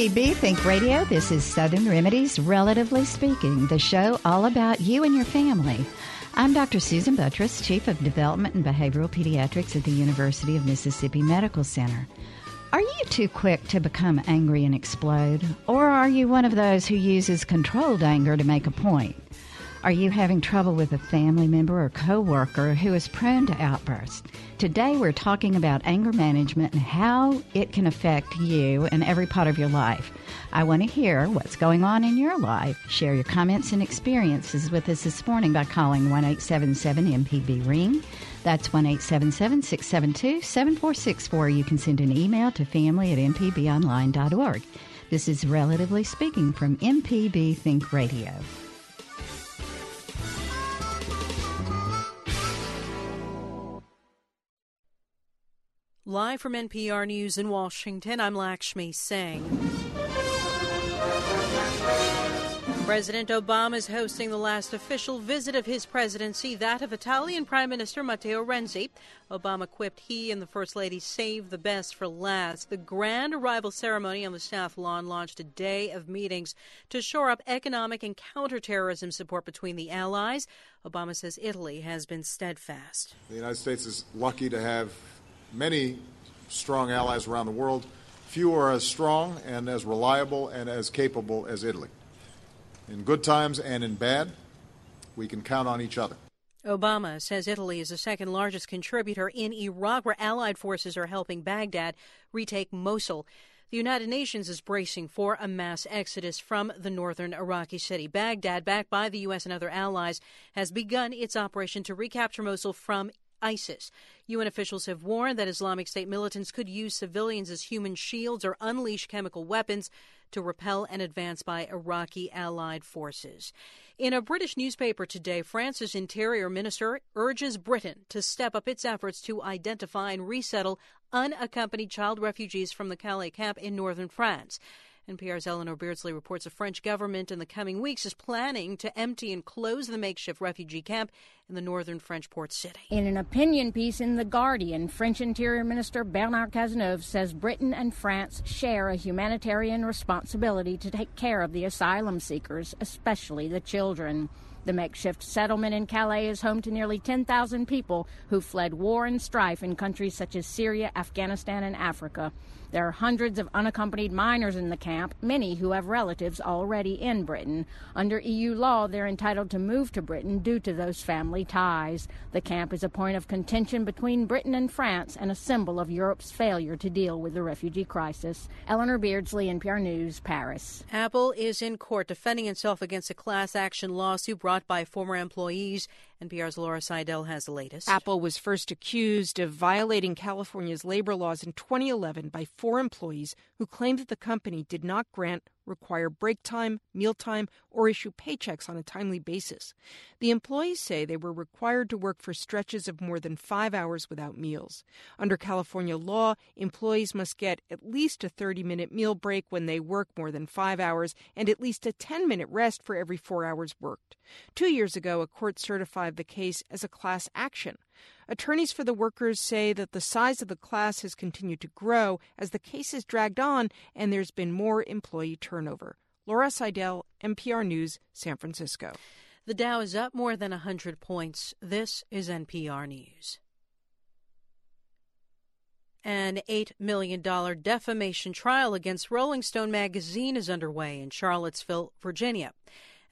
From Think Radio, this is Southern Remedies, Relatively Speaking, the show all about you and your family. I'm Dr. Susan Buttross, Chief of Development and Behavioral Pediatrics at the University of Mississippi Medical Center. Are you too quick to become angry and explode? Or are you one of those who uses controlled anger to make a point? Are you having trouble with a family member or coworker who is prone to outbursts? Today we're talking about anger management and how it can affect you and every part of your life. I want to hear what's going on in your life. Share your comments and experiences with us this morning by calling 1 877 MPB Ring. That's 1 877 672 7464. You can send an email to family at mpbonline.org. This is Relatively Speaking from MPB Think Radio. Live from NPR News in Washington, I'm Lakshmi Singh. President Obama is hosting the last official visit of his presidency, that of Italian Prime Minister Matteo Renzi. Obama quipped he and the First Lady saved the best for last. The grand arrival ceremony on the South Lawn launched a day of meetings to shore up economic and counterterrorism support between the allies. Obama says Italy has been steadfast. The United States is lucky to have many strong allies around the world. Few are as strong and as reliable and as capable as Italy. In good times and in bad, we can count on each other. Obama says Italy is the second largest contributor in Iraq, where Allied forces are helping Baghdad retake Mosul. The United Nations is bracing for a mass exodus from the northern Iraqi city. Baghdad, backed by the U.S. and other allies, has begun its operation to recapture Mosul from ISIS. UN officials have warned that Islamic State militants could use civilians as human shields or unleash chemical weapons to repel an advance by Iraqi allied forces. In a British newspaper today, France's interior minister urges Britain to step up its efforts to identify and resettle unaccompanied child refugees from the Calais camp in northern France. NPR's Eleanor Beardsley reports the French government in the coming weeks is planning to empty and close the makeshift refugee camp in the northern French port city. In an opinion piece in The Guardian, French Interior Minister Bernard Cazeneuve says Britain and France share a humanitarian responsibility to take care of the asylum seekers, especially the children. The makeshift settlement in Calais is home to nearly 10,000 people who fled war and strife in countries such as Syria, Afghanistan, and Africa. There are hundreds of unaccompanied minors in the camp, many who have relatives already in Britain. Under EU law, they're entitled to move to Britain due to those family ties. The camp is a point of contention between Britain and France and a symbol of Europe's failure to deal with the refugee crisis. Eleanor Beardsley, NPR News, Paris. Apple is in court defending itself against a class action lawsuit brought by former employees NPR's Laura Sydell has the latest. Apple was first accused of violating California's labor laws in 2011 by four employees who claimed that the company did not grant require break time, meal time, or issue paychecks on a timely basis. The employees say they were required to work for stretches of more than five hours without meals. Under California law, employees must get at least a 30 minute meal break when they work more than five hours and at least a 10 minute rest for every four hours worked. Two years ago, a court certified the case as a class action. Attorneys for the workers say that the size of the class has continued to grow as the case has dragged on and there's been more employee turnover. Laura Sydell, NPR News, San Francisco. The Dow is up more than 100 points. This is NPR News. An $8 million defamation trial against Rolling Stone magazine is underway in Charlottesville, Virginia.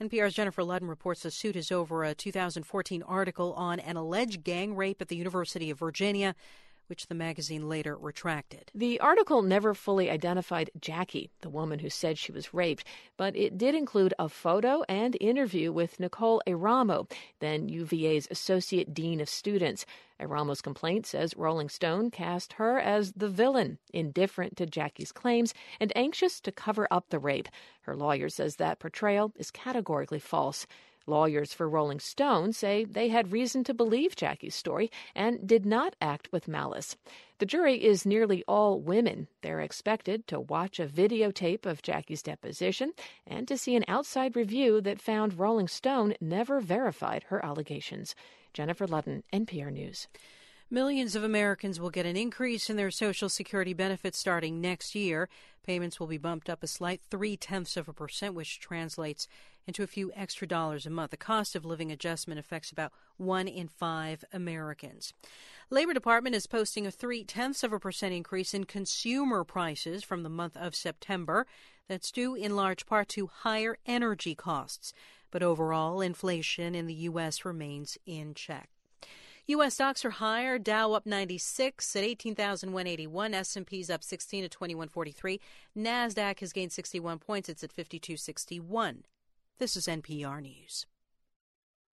NPR's Jennifer Ludden reports the suit is over a 2014 article on an alleged gang rape at the University of Virginia, which the magazine later retracted. The article never fully identified Jackie, the woman who said she was raped, but it did include a photo and interview with Nicole Eramo, then UVA's Associate Dean of Students. Eramo's complaint says Rolling Stone cast her as the villain, indifferent to Jackie's claims and anxious to cover up the rape. Her lawyer says that portrayal is categorically false. Lawyers for Rolling Stone say they had reason to believe Jackie's story and did not act with malice. The jury is nearly all women. They're expected to watch a videotape of Jackie's deposition and to see an outside review that found Rolling Stone never verified her allegations. Jennifer Ludden, NPR News. Millions of Americans will get an increase in their Social Security benefits starting next year. Payments will be bumped up a slight three tenths of a percent, which translates into a few extra dollars a month. The cost of living adjustment affects about one in five Americans. Labor Department is posting a three tenths of a percent increase in consumer prices from the month of September. That's due in large part to higher energy costs. But overall, inflation in the U.S. remains in check. U.S. stocks are higher. Dow up 96 at 18,181. S&P's up 16 at 2143. Nasdaq has gained 61 points. It's at 5261. This is NPR News.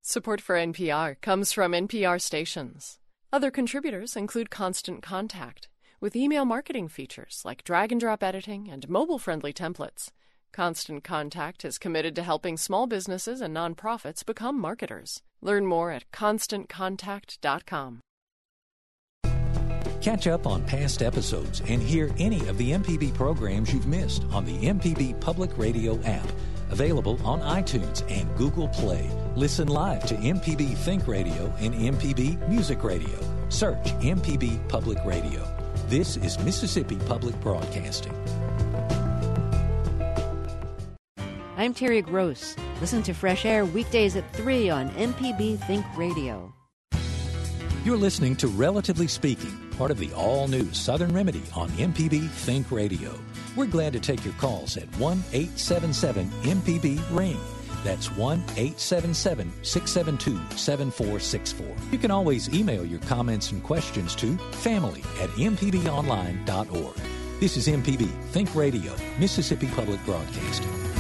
Support for NPR comes from NPR stations. Other contributors include Constant Contact, with email marketing features like drag and drop editing and mobile friendly templates. Constant Contact is committed to helping small businesses and nonprofits become marketers. Learn more at constantcontact.com. Catch up on past episodes and hear any of the MPB programs you've missed on the MPB Public Radio app, available on iTunes and Google Play. Listen live to MPB Think Radio and MPB Music Radio. Search MPB Public Radio. This is Mississippi Public Broadcasting. I'm Terry Gross. Listen to Fresh Air weekdays at 3 on MPB Think Radio. You're listening to Relatively Speaking, part of the all new Southern Remedy on MPB Think Radio. We're glad to take your calls at 1 877 MPB Ring. That's 1 877 672 7464. You can always email your comments and questions to family at mpbonline.org. This is MPB Think Radio, Mississippi Public Broadcasting.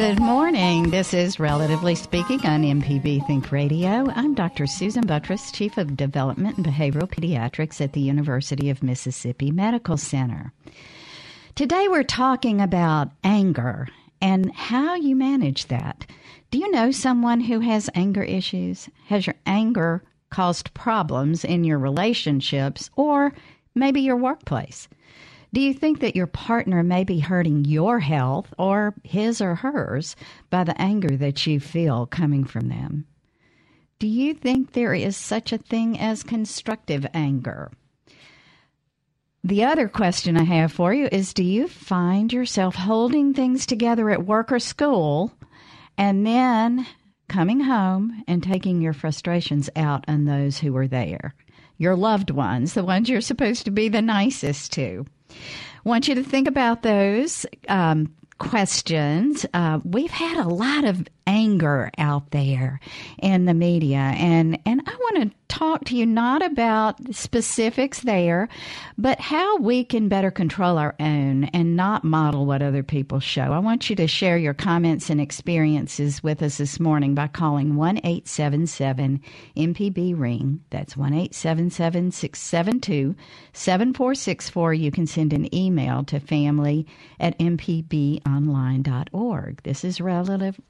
Good morning. This is Relatively Speaking on MPB Think Radio. I'm Dr. Susan Buttross, Chief of Development and Behavioral Pediatrics at the University of Mississippi Medical Center. Today we're talking about anger and how you manage that. Do you know someone who has anger issues? Has your anger caused problems in your relationships or maybe your workplace? Do you think that your partner may be hurting your health or his or hers by the anger that you feel coming from them? Do you think there is such a thing as constructive anger? The other question I have for you is Do you find yourself holding things together at work or school and then coming home and taking your frustrations out on those who are there? Your loved ones, the ones you're supposed to be the nicest to want you to think about those um, questions. Uh, we've had a lot of anger out there in the media, and and I want to talk to you not about specifics there, but how we can better control our own and not model what other people show. I want you to share your comments and experiences with us this morning by calling 1 877 MPB Ring. That's 1 877 672 7464. You can send an email to family at mpbonline.org. This is relative,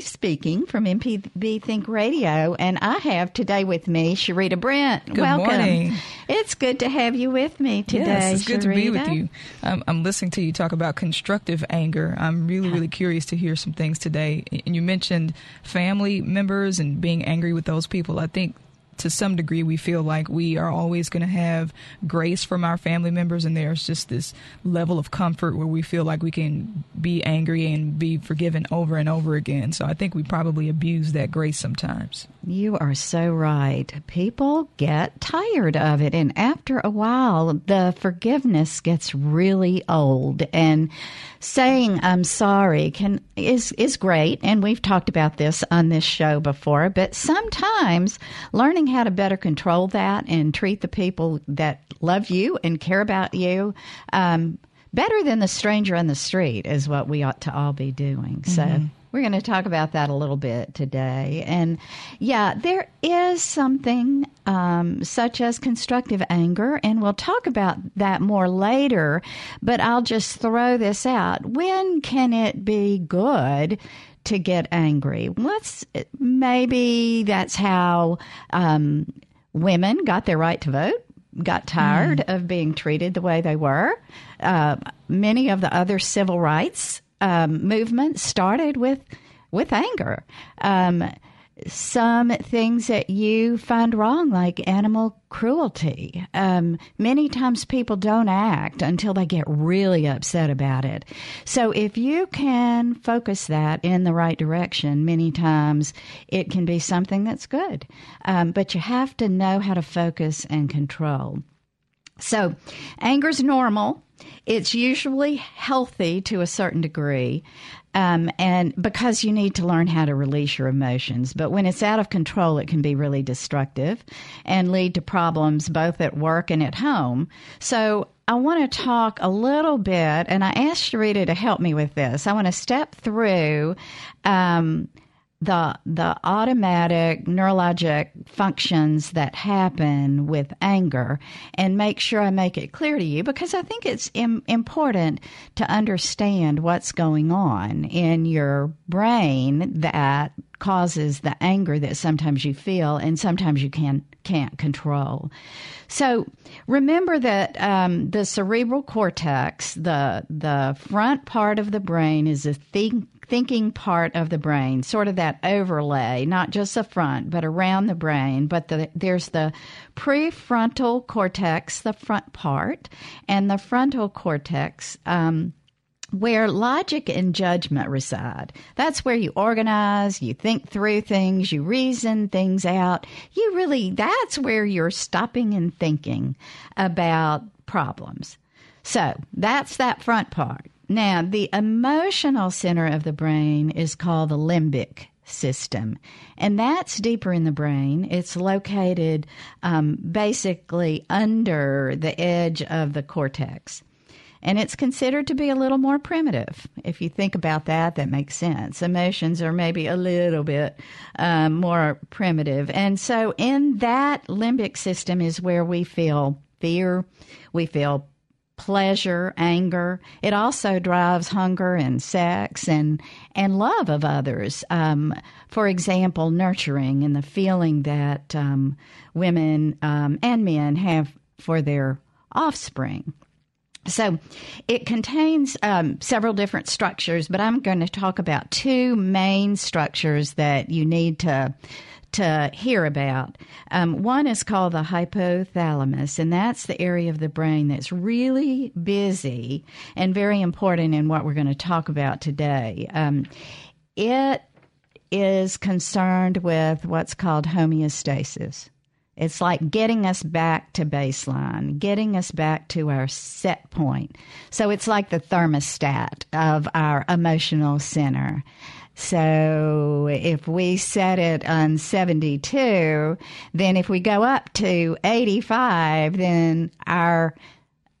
speaking from MPB Think Radio, and I have today with me, Sharita Brent. Good Welcome. morning. It's good to have you with me today. Yes, it's good to be with you. Um, I'm listening to you talk about constructive anger. I'm really, really curious to hear some things today. And you mentioned family members and being angry with those people. I think to some degree we feel like we are always going to have grace from our family members, and there's just this level of comfort where we feel like we can be angry and be forgiven over and over again. So I think we probably abuse that grace sometimes. You are so right. People get tired of it, and after a while, the forgiveness gets really old. And saying "I'm sorry" can is is great, and we've talked about this on this show before. But sometimes learning how to better control that and treat the people that love you and care about you um, better than the stranger on the street is what we ought to all be doing. So. Mm-hmm. We're going to talk about that a little bit today. And yeah, there is something um, such as constructive anger, and we'll talk about that more later. But I'll just throw this out. When can it be good to get angry? Let's maybe that's how um, women got their right to vote got tired mm. of being treated the way they were. Uh, many of the other civil rights um, movements started with with anger. Um, some things that you find wrong, like animal cruelty. Um, many times people don't act until they get really upset about it. So if you can focus that in the right direction, many times it can be something that's good. Um, but you have to know how to focus and control. So anger's normal. It's usually healthy to a certain degree. Um, and because you need to learn how to release your emotions. But when it's out of control, it can be really destructive and lead to problems both at work and at home. So I want to talk a little bit, and I asked Sharita to help me with this. I want to step through um, the the automatic neurologic functions that happen with anger and make sure I make it clear to you because I think it's Im- important to understand what's going on in your brain that causes the anger that sometimes you feel and sometimes you can can't control. So remember that um, the cerebral cortex, the the front part of the brain, is a think thinking part of the brain, sort of that overlay, not just the front, but around the brain. But the, there's the prefrontal cortex, the front part, and the frontal cortex. Um, where logic and judgment reside. That's where you organize, you think through things, you reason things out. You really, that's where you're stopping and thinking about problems. So that's that front part. Now, the emotional center of the brain is called the limbic system, and that's deeper in the brain. It's located um, basically under the edge of the cortex. And it's considered to be a little more primitive. If you think about that, that makes sense. Emotions are maybe a little bit um, more primitive. And so, in that limbic system is where we feel fear, we feel pleasure, anger. It also drives hunger and sex and and love of others. Um, for example, nurturing and the feeling that um, women um, and men have for their offspring. So it contains um, several different structures, but I'm going to talk about two main structures that you need to to hear about. Um, one is called the hypothalamus, and that's the area of the brain that's really busy and very important in what we're going to talk about today. Um, it is concerned with what's called homeostasis. It's like getting us back to baseline, getting us back to our set point. So it's like the thermostat of our emotional center. So if we set it on 72, then if we go up to 85, then our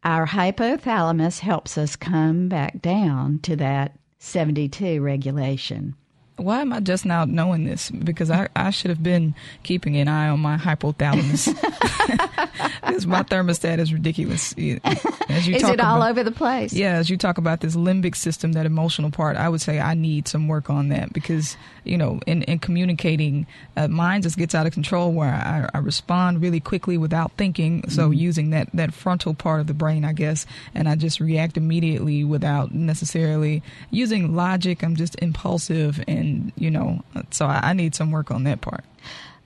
our hypothalamus helps us come back down to that 72 regulation why am I just now knowing this? Because I, I should have been keeping an eye on my hypothalamus. Because my thermostat is ridiculous. As you is talk it all about, over the place? Yeah, as you talk about this limbic system, that emotional part, I would say I need some work on that because, you know, in, in communicating, uh, mine just gets out of control where I, I respond really quickly without thinking. So mm-hmm. using that, that frontal part of the brain, I guess, and I just react immediately without necessarily using logic. I'm just impulsive and you know, so I, I need some work on that part.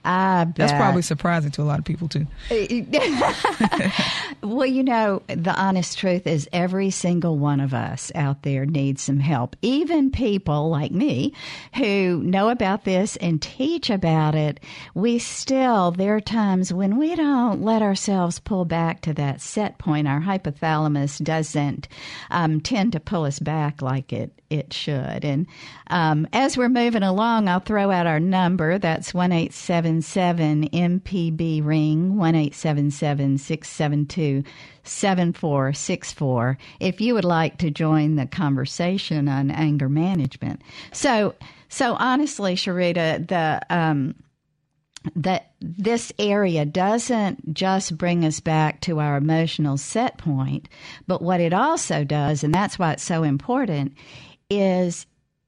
I bet. That's probably surprising to a lot of people too. well, you know, the honest truth is every single one of us out there needs some help. Even people like me who know about this and teach about it, we still, there are times when we don't let ourselves pull back to that set point. Our hypothalamus doesn't um, tend to pull us back like it, it should. And um, as we're moving along, I'll throw out our number. That's 1877 MPB ring, 1877 672 7464 if you would like to join the conversation on anger management. So, so honestly, Sharita, the um, that this area doesn't just bring us back to our emotional set point, but what it also does, and that's why it's so important, is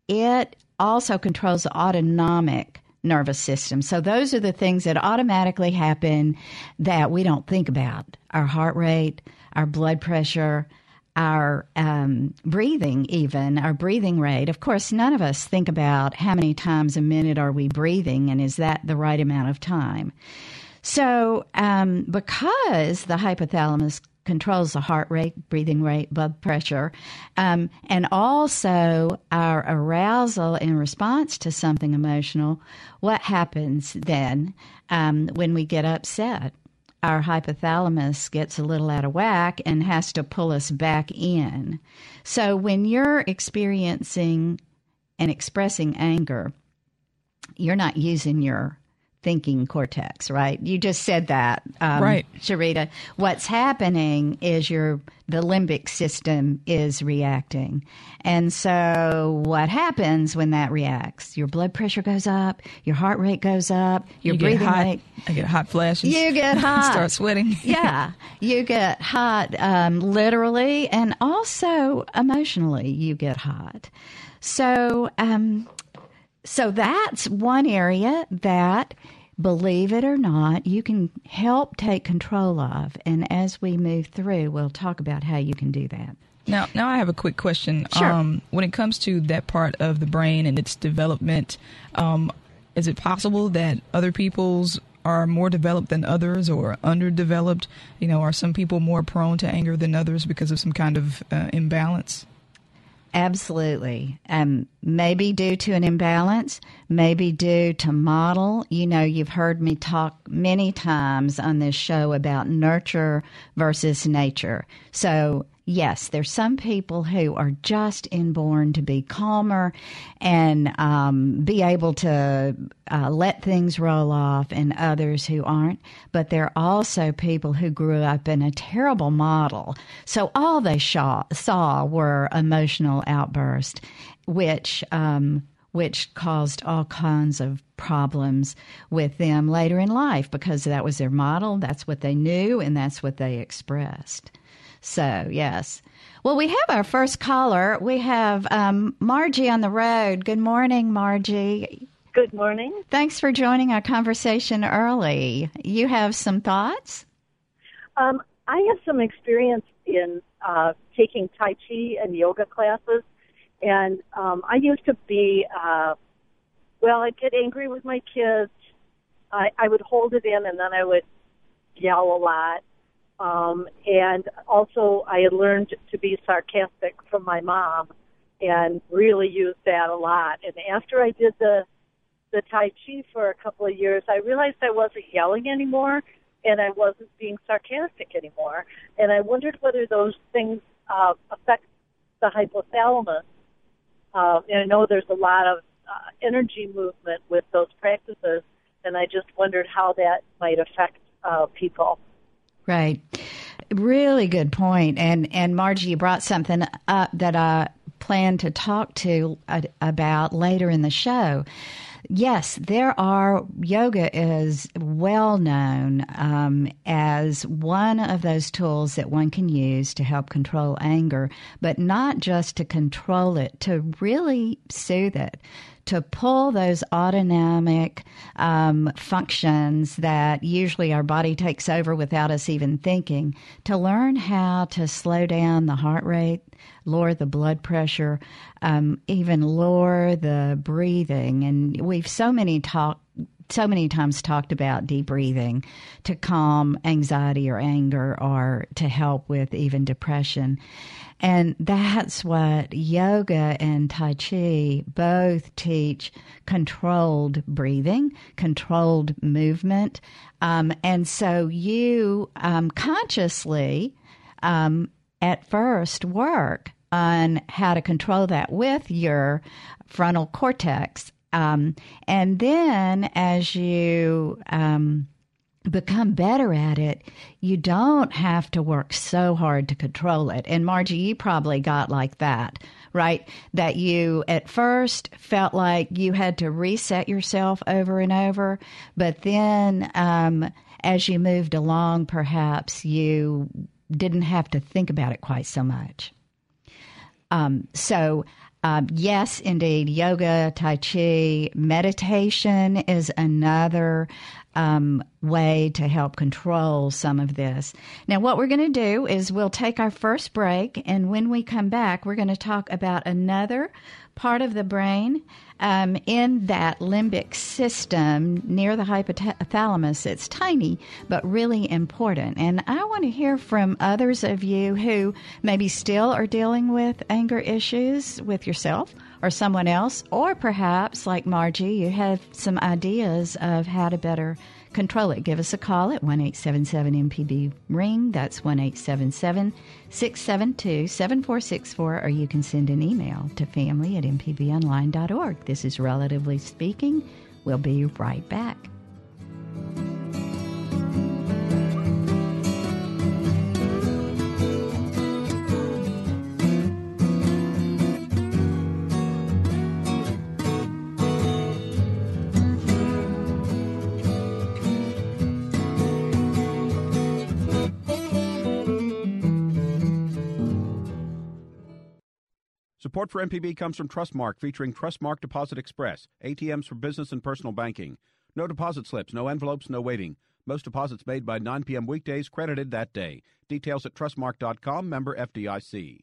it also controls the autonomic nervous system. So those are the things that automatically happen that we don't think about. Our heart rate, our blood pressure, our um, breathing, even our breathing rate. Of course, none of us think about how many times a minute are we breathing and is that the right amount of time. So, um, because the hypothalamus controls the heart rate, breathing rate, blood pressure, um, and also our arousal in response to something emotional. What happens then um, when we get upset? Our hypothalamus gets a little out of whack and has to pull us back in. So when you're experiencing and expressing anger, you're not using your thinking cortex, right? You just said that, um, right, Sharita. What's happening is your the limbic system is reacting, and so what happens when that reacts? Your blood pressure goes up, your heart rate goes up, your you breathing hot, rate. I get hot flashes. You get hot. Start sweating. yeah, you get hot, um, literally, and also emotionally. You get hot. So. Um, so that's one area that believe it or not, you can help take control of. And as we move through, we'll talk about how you can do that. Now, now I have a quick question. Sure. Um, when it comes to that part of the brain and its development, um, is it possible that other people's are more developed than others or underdeveloped? You know, are some people more prone to anger than others because of some kind of uh, imbalance? Absolutely. Um, maybe due to an imbalance, maybe due to model. You know, you've heard me talk many times on this show about nurture versus nature. So yes, there's some people who are just inborn to be calmer and um, be able to uh, let things roll off, and others who aren't. But there are also people who grew up in a terrible model. So all they saw, saw were emotional outbursts, which. Um, which caused all kinds of problems with them later in life because that was their model, that's what they knew, and that's what they expressed. So, yes. Well, we have our first caller. We have um, Margie on the road. Good morning, Margie. Good morning. Thanks for joining our conversation early. You have some thoughts? Um, I have some experience in uh, taking Tai Chi and yoga classes, and um, I used to be, uh, well, I'd get angry with my kids. I, I would hold it in, and then I would yell a lot um, and also, I had learned to be sarcastic from my mom and really used that a lot. And after I did the the Tai Chi for a couple of years, I realized I wasn't yelling anymore and I wasn't being sarcastic anymore. And I wondered whether those things uh, affect the hypothalamus. Uh, and I know there's a lot of uh, energy movement with those practices, and I just wondered how that might affect uh, people. Right. Really good point. And and Margie, you brought something up that I plan to talk to uh, about later in the show. Yes, there are. Yoga is well known um, as one of those tools that one can use to help control anger, but not just to control it, to really soothe it to pull those autonomic um, functions that usually our body takes over without us even thinking, to learn how to slow down the heart rate, lower the blood pressure, um, even lower the breathing. And we've so many talk so many times talked about deep breathing to calm anxiety or anger or to help with even depression. And that's what yoga and Tai Chi both teach controlled breathing, controlled movement. Um, and so you um, consciously, um, at first, work on how to control that with your frontal cortex. Um, and then as you um, become better at it, you don't have to work so hard to control it. And Margie, you probably got like that, right? That you at first felt like you had to reset yourself over and over, but then um, as you moved along, perhaps you didn't have to think about it quite so much. Um, so, um, yes, indeed, yoga, Tai Chi, meditation is another um, way to help control some of this. Now, what we're going to do is we'll take our first break, and when we come back, we're going to talk about another part of the brain um, in that limbic system near the hypothalamus. It's tiny, but really important. And I want to hear from others of you who maybe still are dealing with anger issues with yourself or someone else, or perhaps, like Margie, you have some ideas of how to better control it. Give us a call at 1 877 MPB Ring. That's 1 877 672 7464, or you can send an email to family at mpbonline.org. This is Relatively Speaking. We'll be right back. Support for MPB comes from Trustmark, featuring Trustmark Deposit Express, ATMs for business and personal banking. No deposit slips, no envelopes, no waiting. Most deposits made by 9 p.m. weekdays credited that day. Details at trustmark.com, member FDIC.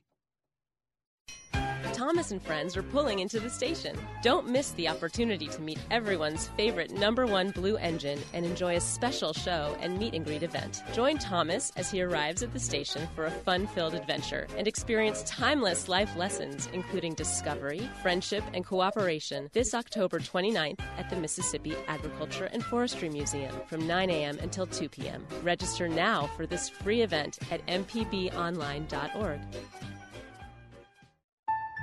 Thomas and friends are pulling into the station. Don't miss the opportunity to meet everyone's favorite number one blue engine and enjoy a special show and meet and greet event. Join Thomas as he arrives at the station for a fun filled adventure and experience timeless life lessons, including discovery, friendship, and cooperation this October 29th at the Mississippi Agriculture and Forestry Museum from 9 a.m. until 2 p.m. Register now for this free event at mpbonline.org.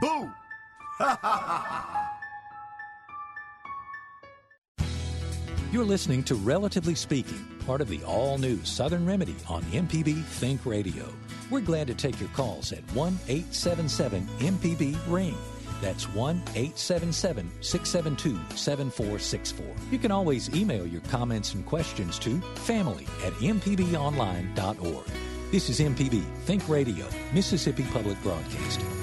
Boo! You're listening to Relatively Speaking, part of the all new Southern Remedy on MPB Think Radio. We're glad to take your calls at 1 877 MPB Ring. That's 1 877 672 7464. You can always email your comments and questions to family at mpbonline.org. This is MPB Think Radio, Mississippi Public Broadcasting.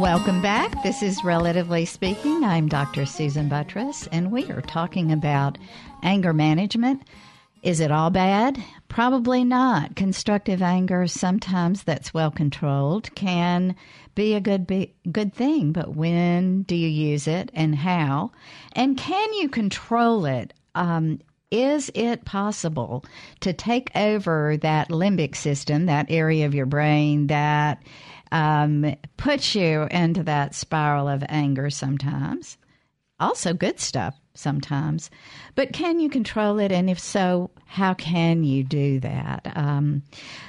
Welcome back. This is Relatively Speaking. I'm Dr. Susan Buttross, and we are talking about anger management. Is it all bad? Probably not. Constructive anger, sometimes that's well controlled, can be a good be, good thing, but when do you use it and how? And can you control it? Um, is it possible to take over that limbic system, that area of your brain that um, puts you into that spiral of anger sometimes. Also, good stuff sometimes. But can you control it? And if so, how can you do that? Um,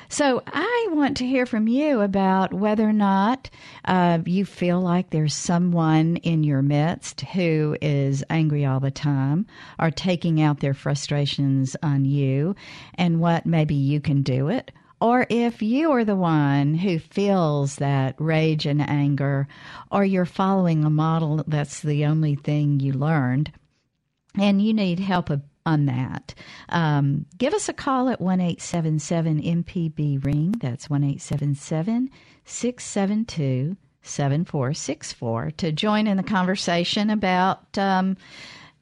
so, I want to hear from you about whether or not uh, you feel like there's someone in your midst who is angry all the time or taking out their frustrations on you, and what maybe you can do it or if you are the one who feels that rage and anger, or you're following a model that's the only thing you learned, and you need help on that, um, give us a call at 1 877 MPB Ring. That's 1 877 672 7464 to join in the conversation about um,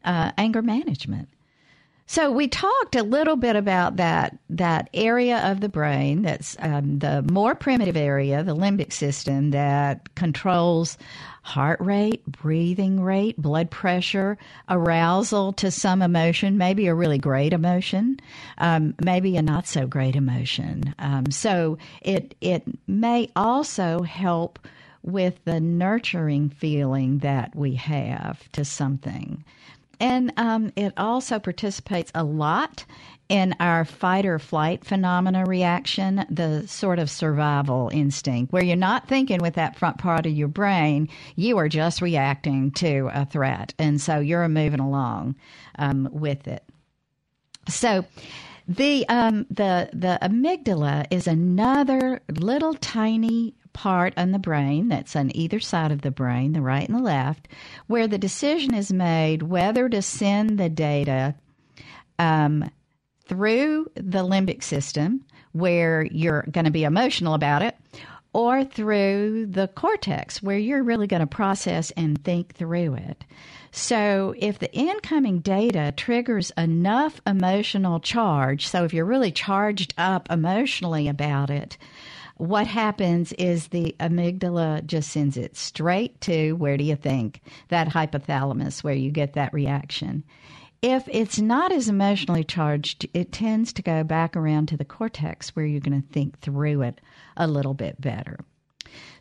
uh, anger management. So we talked a little bit about that that area of the brain that's um, the more primitive area, the limbic system that controls heart rate, breathing rate, blood pressure, arousal to some emotion, maybe a really great emotion, um, maybe a not so great emotion. Um, so it it may also help with the nurturing feeling that we have to something. And um, it also participates a lot in our fight or flight phenomena reaction, the sort of survival instinct, where you're not thinking with that front part of your brain, you are just reacting to a threat. And so you're moving along um, with it. So, the um, the the amygdala is another little tiny part on the brain that's on either side of the brain, the right and the left, where the decision is made whether to send the data um, through the limbic system, where you're going to be emotional about it, or through the cortex, where you're really going to process and think through it. So, if the incoming data triggers enough emotional charge, so if you're really charged up emotionally about it, what happens is the amygdala just sends it straight to where do you think? That hypothalamus, where you get that reaction. If it's not as emotionally charged, it tends to go back around to the cortex where you're going to think through it a little bit better.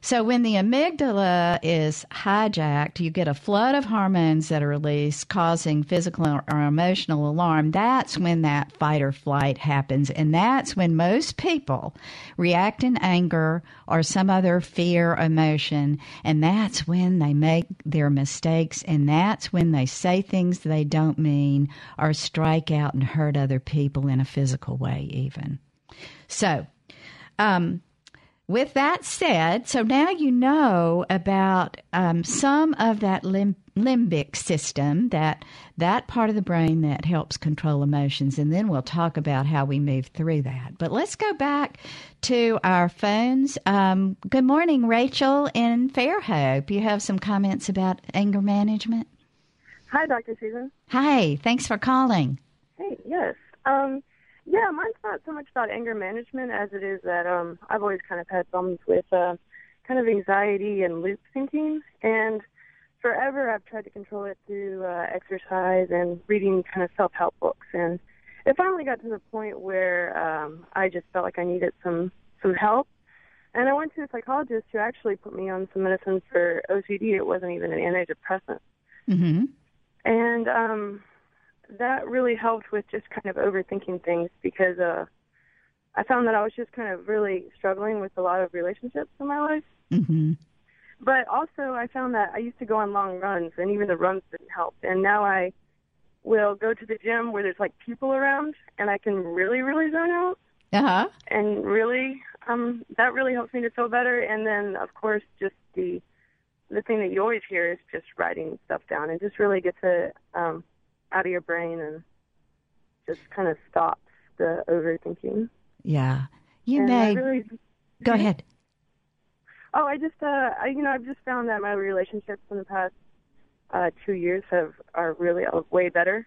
So when the amygdala is hijacked, you get a flood of hormones that are released, causing physical or emotional alarm. That's when that fight or flight happens. And that's when most people react in anger or some other fear emotion. And that's when they make their mistakes. And that's when they say things they don't mean or strike out and hurt other people in a physical way, even. So, um, with that said, so now you know about um, some of that lim- limbic system, that that part of the brain that helps control emotions, and then we'll talk about how we move through that. But let's go back to our phones. Um, good morning, Rachel in Fairhope. You have some comments about anger management. Hi, Dr. Susan. Hi, thanks for calling. Hey, yes. Um, yeah, mine's not so much about anger management as it is that um I've always kind of had problems with uh kind of anxiety and loop thinking and forever I've tried to control it through uh exercise and reading kind of self-help books and it finally got to the point where um I just felt like I needed some some help and I went to a psychologist who actually put me on some medicine for OCD. It wasn't even an antidepressant. Mhm. And um that really helped with just kind of overthinking things because uh I found that I was just kind of really struggling with a lot of relationships in my life. Mm-hmm. But also I found that I used to go on long runs and even the runs didn't help. And now I will go to the gym where there's like people around and I can really, really zone out. Uh-huh. And really um that really helps me to feel better and then of course just the the thing that you always hear is just writing stuff down and just really get to um out of your brain and just kind of stops the overthinking. Yeah. You and may. Really, Go ahead. Oh, I just, uh, I, you know, I've just found that my relationships in the past uh, two years have are really uh, way better.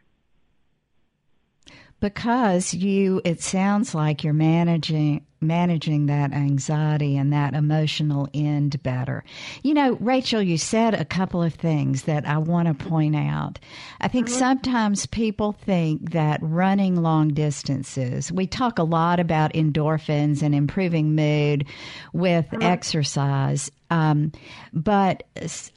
Because you, it sounds like you're managing managing that anxiety and that emotional end better. You know, Rachel, you said a couple of things that I want to point out. I think Mm-hmm. sometimes people think that running long distances, we talk a lot about endorphins and improving mood with exercise. Um, but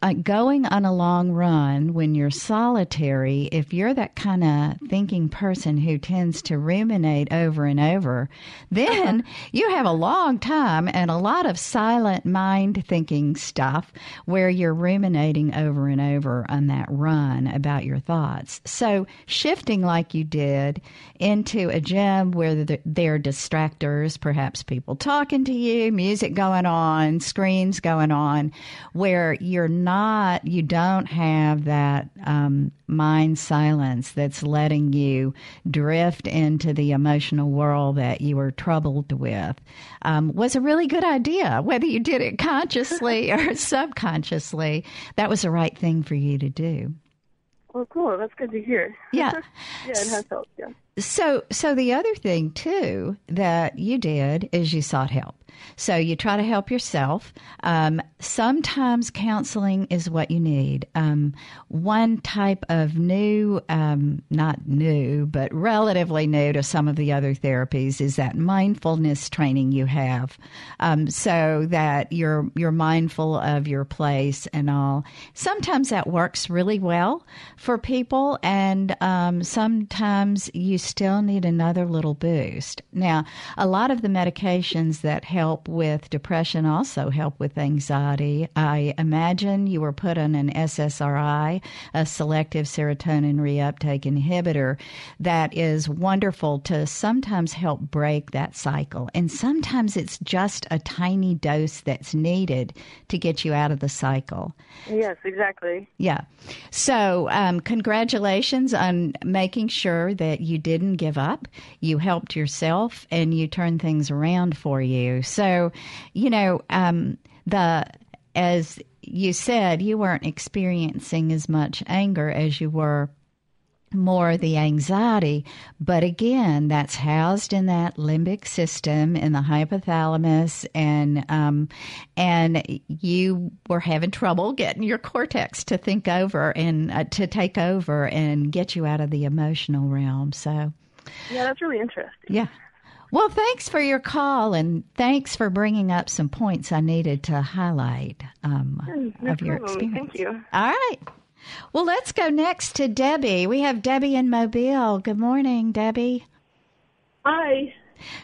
uh, going on a long run when you're solitary, if you're that kind of thinking person who tends to ruminate over and over, then you have a long time and a lot of silent mind thinking stuff where you're ruminating over and over on that run about your thoughts. So shifting like you did into a gym where there are distractors, perhaps people talking to you, music going on, screens going on, where you're not, you don't have that um, mind silence that's letting you drift into the emotional world that you were troubled with um, was a really good idea. Whether you did it consciously or subconsciously, that was the right thing for you to do. Well, cool. That's good to hear. Yeah. yeah, it has helped. Yeah. So, so the other thing too that you did is you sought help. So you try to help yourself. Um, sometimes counseling is what you need. Um, one type of new, um, not new, but relatively new to some of the other therapies is that mindfulness training you have, um, so that you're you're mindful of your place and all. Sometimes that works really well for people, and um, sometimes you still need another little boost. Now, a lot of the medications that help with depression also help with anxiety. I imagine you were put on an SSRI, a selective serotonin reuptake inhibitor, that is wonderful to sometimes help break that cycle. And sometimes it's just a tiny dose that's needed to get you out of the cycle. Yes, exactly. Yeah. So, um, congratulations on making sure that you didn't give up. You helped yourself and you turned things around for you. So, you know, um, the as you said, you weren't experiencing as much anger as you were more the anxiety. But again, that's housed in that limbic system in the hypothalamus, and um, and you were having trouble getting your cortex to think over and uh, to take over and get you out of the emotional realm. So, yeah, that's really interesting. Yeah. Well, thanks for your call and thanks for bringing up some points I needed to highlight um, no of your problem. experience. Thank you. All right. Well, let's go next to Debbie. We have Debbie in Mobile. Good morning, Debbie. Hi.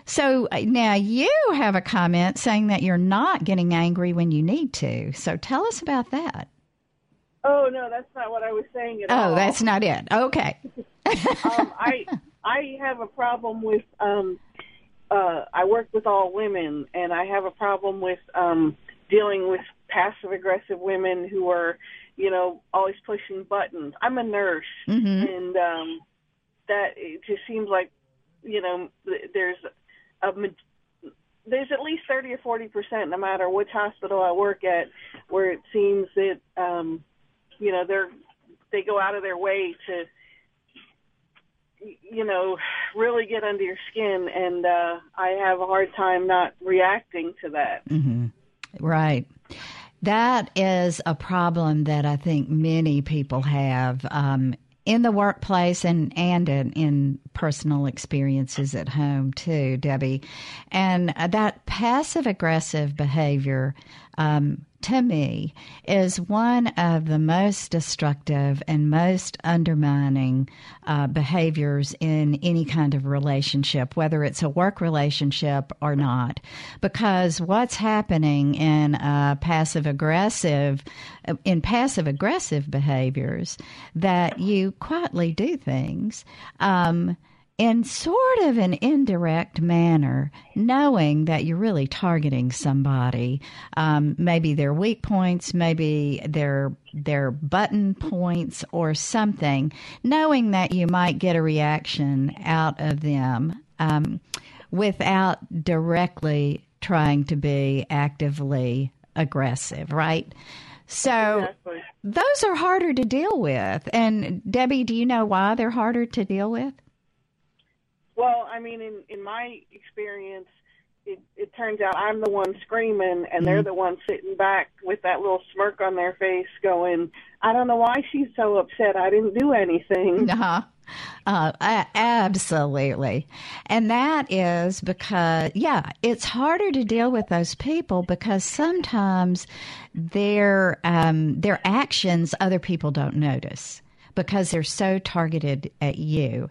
So uh, now you have a comment saying that you're not getting angry when you need to. So tell us about that. Oh no, that's not what I was saying at all. Oh, that's not it. Okay. um, I I have a problem with um uh I work with all women and I have a problem with um dealing with passive aggressive women who are, you know, always pushing buttons. I'm a nurse Mhm. and um that it just seems like you know there's a there's at least 30 or 40 percent no matter which hospital I work at where it seems that um you know they're they go out of their way to you know really get under your skin and uh I have a hard time not reacting to that. hmm Right. That is a problem that I think many people have um, in the workplace and and in, in personal experiences at home too, Debbie. And uh, that passive aggressive behavior. Um, to me, is one of the most destructive and most undermining uh, behaviors in any kind of relationship, whether it's a work relationship or not. Because what's happening in uh, passive aggressive, in passive aggressive behaviors, that you quietly do things. Um, in sort of an indirect manner, knowing that you're really targeting somebody, um, maybe their weak points, maybe their their button points, or something, knowing that you might get a reaction out of them um, without directly trying to be actively aggressive, right? So Exactly. those are harder to deal with. And Debbie, do you know why they're harder to deal with? Well, I mean, in in my experience, it it turns out I'm the one screaming, and they're Mhm. the one sitting back with that little smirk on their face, going, "I don't know why she's so upset. I didn't do anything." Uh-huh. Uh, absolutely. And that is because, yeah, it's harder to deal with those people because sometimes their, um, their actions other people don't notice because they're so targeted at you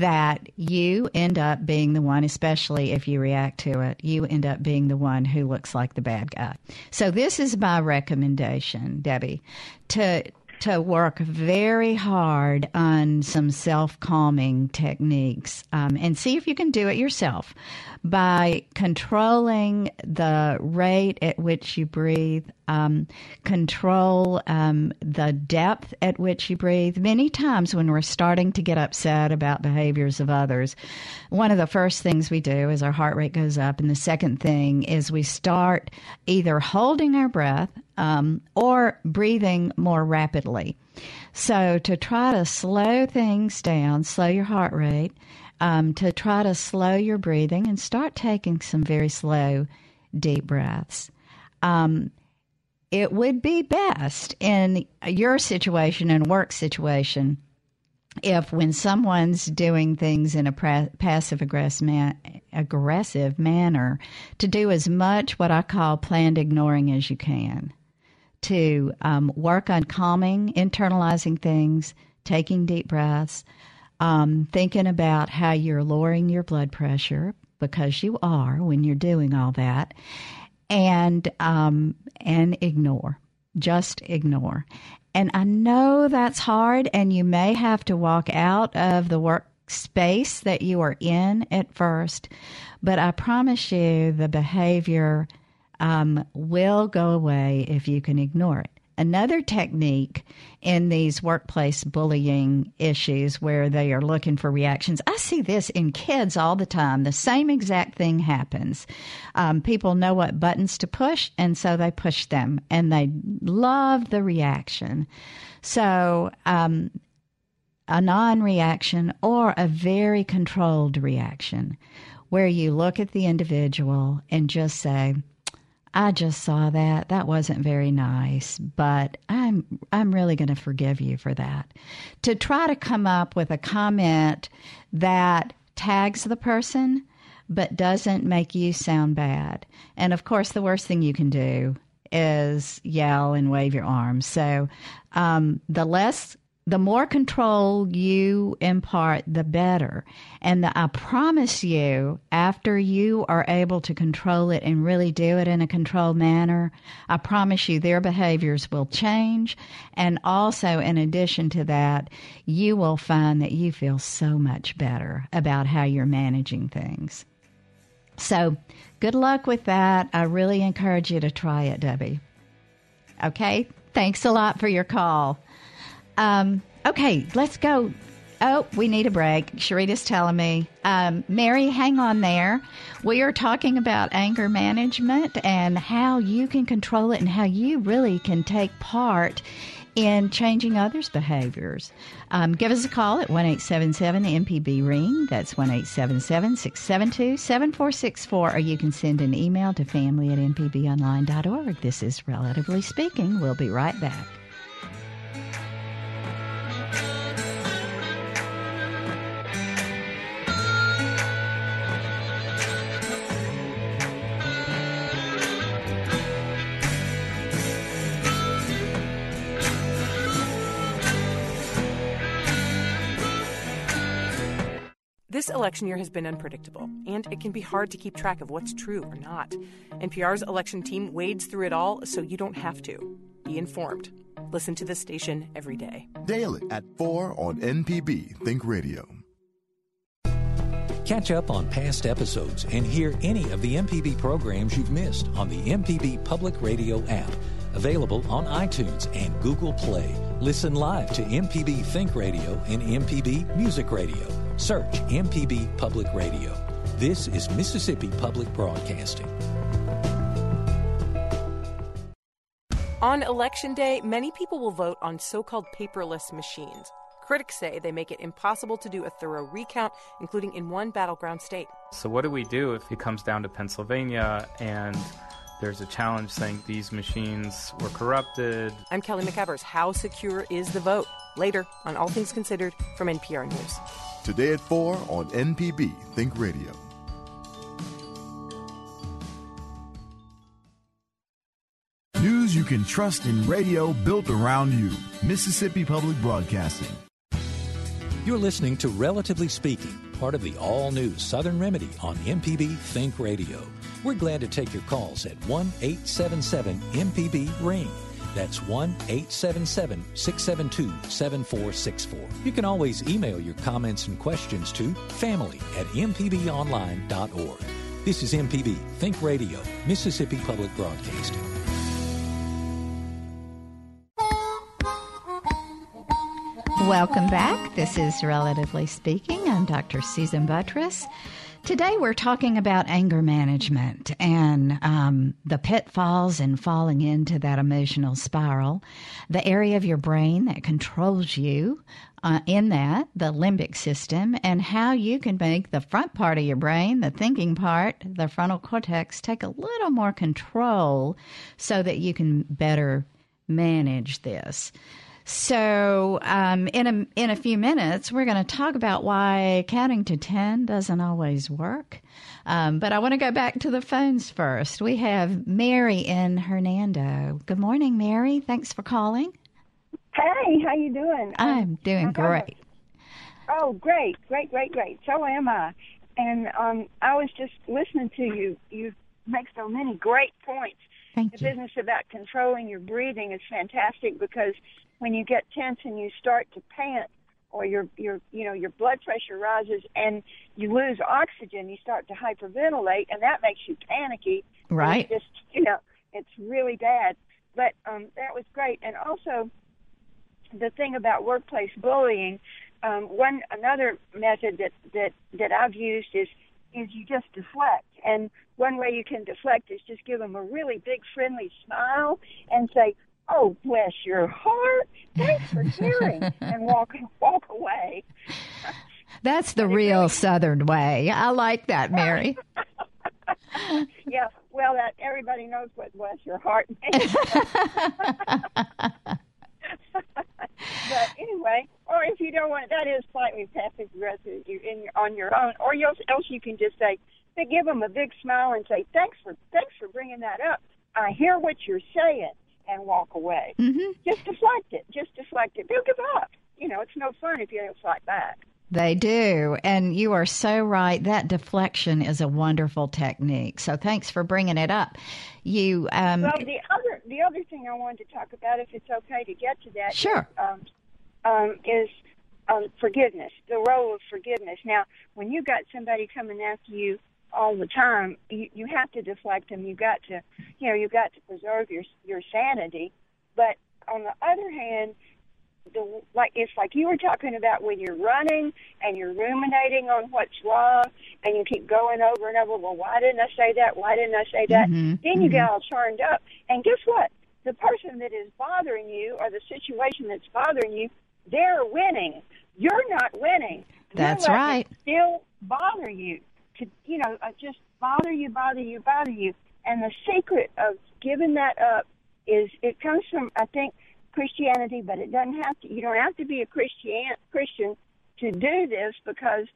that you end up being the one, especially if you react to it, you end up being the one who looks like the bad guy. So this is my recommendation, Debbie, to to work very hard on some self calming techniques um, and see if you can do it yourself by controlling the rate at which you breathe, um, control um, the depth at which you breathe. Many times when we're starting to get upset about behaviors of others, one of the first things we do is our heart rate goes up, and the second thing is we start either holding our breath um, or breathing more rapidly. So, to try to slow things down, slow your heart rate, um, to try to slow your breathing and start taking some very slow, deep breaths. Um, it would be best in your situation and work situation if when someone's doing things in a passive aggressive manner to do as much what I call planned ignoring as you can to um, work on calming, internalizing things, taking deep breaths, um, thinking about how you're lowering your blood pressure because you are when you're doing all that, and um, and ignore, just ignore. And I know that's hard, and you may have to walk out of the workspace that you are in at first, but I promise you the behavior um, will go away if you can ignore it. Another technique in these workplace bullying issues where they are looking for reactions, I see this in kids all the time. The same exact thing happens. Um, people know what buttons to push, and so they push them, and they love the reaction. So, um, a non reaction or a very controlled reaction where you look at the individual and just say, I just saw that. That wasn't very nice, but I'm I'm really going to forgive you for that. To try to come up with a comment that tags the person but doesn't make you sound bad. And of course, the worst thing you can do is yell and wave your arms. So, um, the less the more control you impart, the better. And the, I promise you, after you are able to control it and really do it in a controlled manner, I promise you their behaviors will change. And also, in addition to that, you will find that you feel so much better about how you're managing things. So, good luck with that. I really encourage you to try it, Debbie. Okay? Thanks a lot for your call. Um, okay, let's go. Oh, we need a break. Sharita's telling me. Um, Mary, hang on there. We are talking about anger management and how you can control it and how you really can take part in changing others' behaviors. Um, give us a call at 1 877 MPB Ring. That's 1 877 672 7464. Or you can send an email to family at mpbonline.org. This is Relatively Speaking. We'll be right back. This election year has been unpredictable, and it can be hard to keep track of what's true or not. NPR's election team wades through it all so you don't have to. Be informed. Listen to the station every day. Daily at 4 on MPB Think Radio. Catch up on past episodes and hear any of the MPB programs you've missed on the MPB Public Radio app. Available on iTunes and Google Play. Listen live to MPB Think Radio and MPB Music Radio. Search MPB Public Radio. This is Mississippi Public Broadcasting. On election day, many people will vote on so called paperless machines. Critics say they make it impossible to do a thorough recount, including in one battleground state. So, what do we do if it comes down to Pennsylvania and there's a challenge saying these machines were corrupted? I'm Kelly McEvers. How secure is the vote? Later on All Things Considered from NPR News. Today at 4 on MPB Think Radio. News you can trust in radio built around you. Mississippi Public Broadcasting. You're listening to Relatively Speaking, part of the all new Southern Remedy on MPB Think Radio. We're glad to take your calls at 1 877 MPB Ring. That's 1 877 672 7464. You can always email your comments and questions to family at mpbonline.org. This is MPB Think Radio, Mississippi Public Broadcasting. Welcome back. This is Relatively Speaking. I'm Dr. Susan Buttross. Today, we're talking about anger management and um, the pitfalls and falling into that emotional spiral, the area of your brain that controls you uh, in that, the limbic system, and how you can make the front part of your brain, the thinking part, the frontal cortex, take a little more control so that you can better manage this. So, um, in a in a few minutes, we're going to talk about why counting to ten doesn't always work. Um, but I want to go back to the phones first. We have Mary in Hernando. Good morning, Mary. Thanks for calling. Hey, how you doing? I'm doing great. Oh, great, great, great, great. So am I. And um, I was just listening to you. You make so many great points. Thank the you. business about controlling your breathing is fantastic because when you get tense and you start to pant or your your you know your blood pressure rises and you lose oxygen you start to hyperventilate and that makes you panicky. Right. it's just you know it's really bad. But um that was great. And also the thing about workplace bullying um one another method that that that I've used is is you just deflect. And one way you can deflect is just give them a really big friendly smile and say oh bless your heart. Thanks for caring and walk walk away. That's the real Southern way. I like that, Mary. yeah well that everybody knows what bless your heart means. But anyway or if you don't want that is slightly passive aggressive you in your, on your own or else, else you can just say give them a big smile and say thanks for thanks for bringing that up. I hear what you're saying and walk away Mhm. just deflect it just deflect it they'll give up you know it's no fun if you don't fight back They do. And you are so right. That deflection is a wonderful technique. So thanks for bringing it up. You, um, well, the other the other thing I wanted to talk about, if it's okay to get to that, Sure. is, um, um, is um, forgiveness, the role of forgiveness. Now, when you got somebody coming after you all the time, you, you have to deflect them. You got to, you know, you got to preserve your your sanity. But on the other hand, the like it's like you were talking about when you're running and you're ruminating on what's wrong and you keep going over and over well why didn't i say that why didn't i say that Mhm, then you mhm. get all churned up and guess what the person that is bothering you or the situation that's bothering you they're winning you're not winning That's right. still bother you you know uh, just bother you bother you bother you. And the secret of giving that up is it comes from i think christianity but it doesn't have to you don't have to be a christian christian to do this because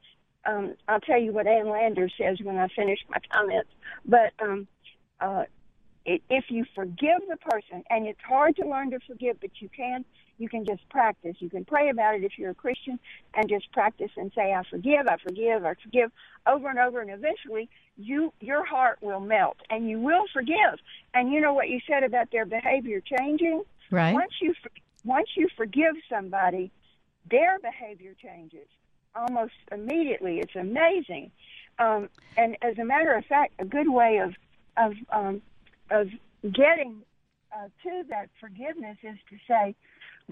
um i'll tell you what ann lander says when i finish my comments. But um uh if you forgive the person and it's hard to learn to forgive but you can you can just practice. You can pray about it if you're a christian and just practice and say i forgive i forgive i forgive over and over and eventually you your heart will melt and you will forgive. And you know what you said about their behavior changing? Right. once you once you forgive somebody their behavior changes almost immediately. It's amazing. Um, and as a matter of fact a good way of of um, of getting uh, to that forgiveness is to say,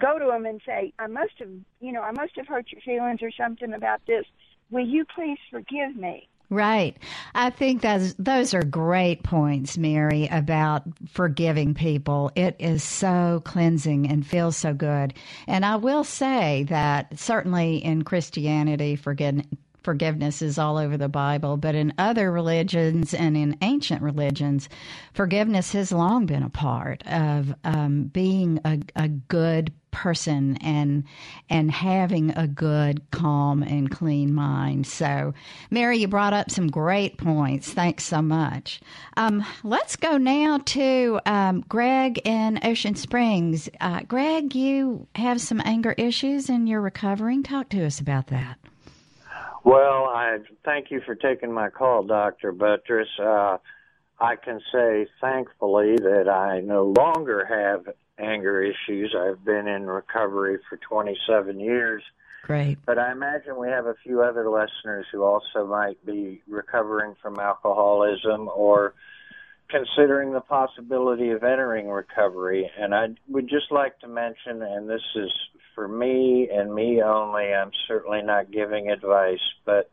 go to them and say, I must have, you know, I must have hurt your feelings or something about this. Will you please forgive me? Right. I think those those are great points, Mary, about forgiving people. It is so cleansing and feels so good. And I will say that certainly in Christianity, forgive, forgiveness is all over the Bible, but in other religions and in ancient religions, forgiveness has long been a part of um, being a, a good person and and having a good calm and clean mind. So mary you brought up some great points. Thanks so much. Um, let's go now to um, greg in ocean springs. Uh, greg you have some anger issues and you're recovering. Talk to us about that Well, I thank you for taking my call, Dr. Buttross. Uh, I can say thankfully that I no longer have anger issues. I've been in recovery for 27 years. Great. But I imagine we have a few other listeners who also might be recovering from alcoholism or considering the possibility of entering recovery. And I would just like to mention, and this is for me and me only, I'm certainly not giving advice, but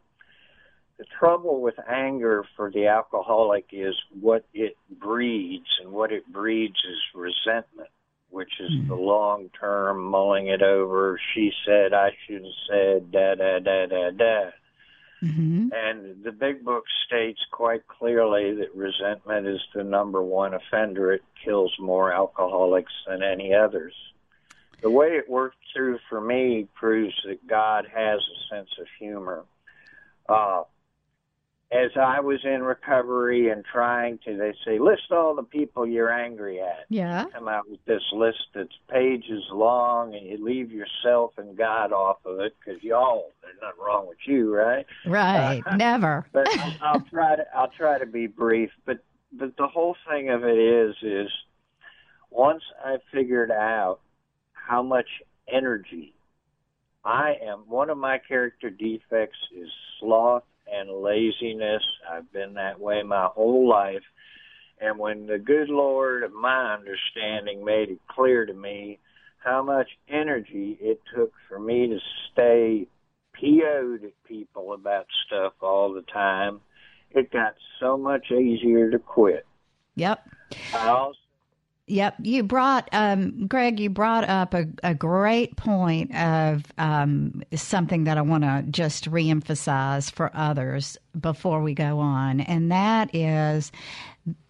the trouble with anger for the alcoholic is what it breeds, and what it breeds is resentment, which is the long term mulling it over. She said, I should have said, da da da da da. Mm-hmm. And the big book states quite clearly that resentment is the number one offender. It kills more alcoholics than any others. The way it worked through for me proves that God has a sense of humor. Uh, as I was in recovery and trying to, they say, list all the people you're angry at. Yeah. Come out with this list that's pages long, and you leave yourself and God off of it because y'all, there's nothing wrong with you, right? Right. Never. But I'll try to I'll try to be brief. But but the whole thing of it is is once I figured out how much energy I am, one of my character defects is sloth and laziness. I've been that way my whole life. And when the good Lord of my understanding made it clear to me how much energy it took for me to stay PO'd at people about stuff all the time, it got so much easier to quit. Yep. I also Yep, you brought um, Greg. You brought up a, a great point of um, something that I want to just reemphasize for others before we go on, and that is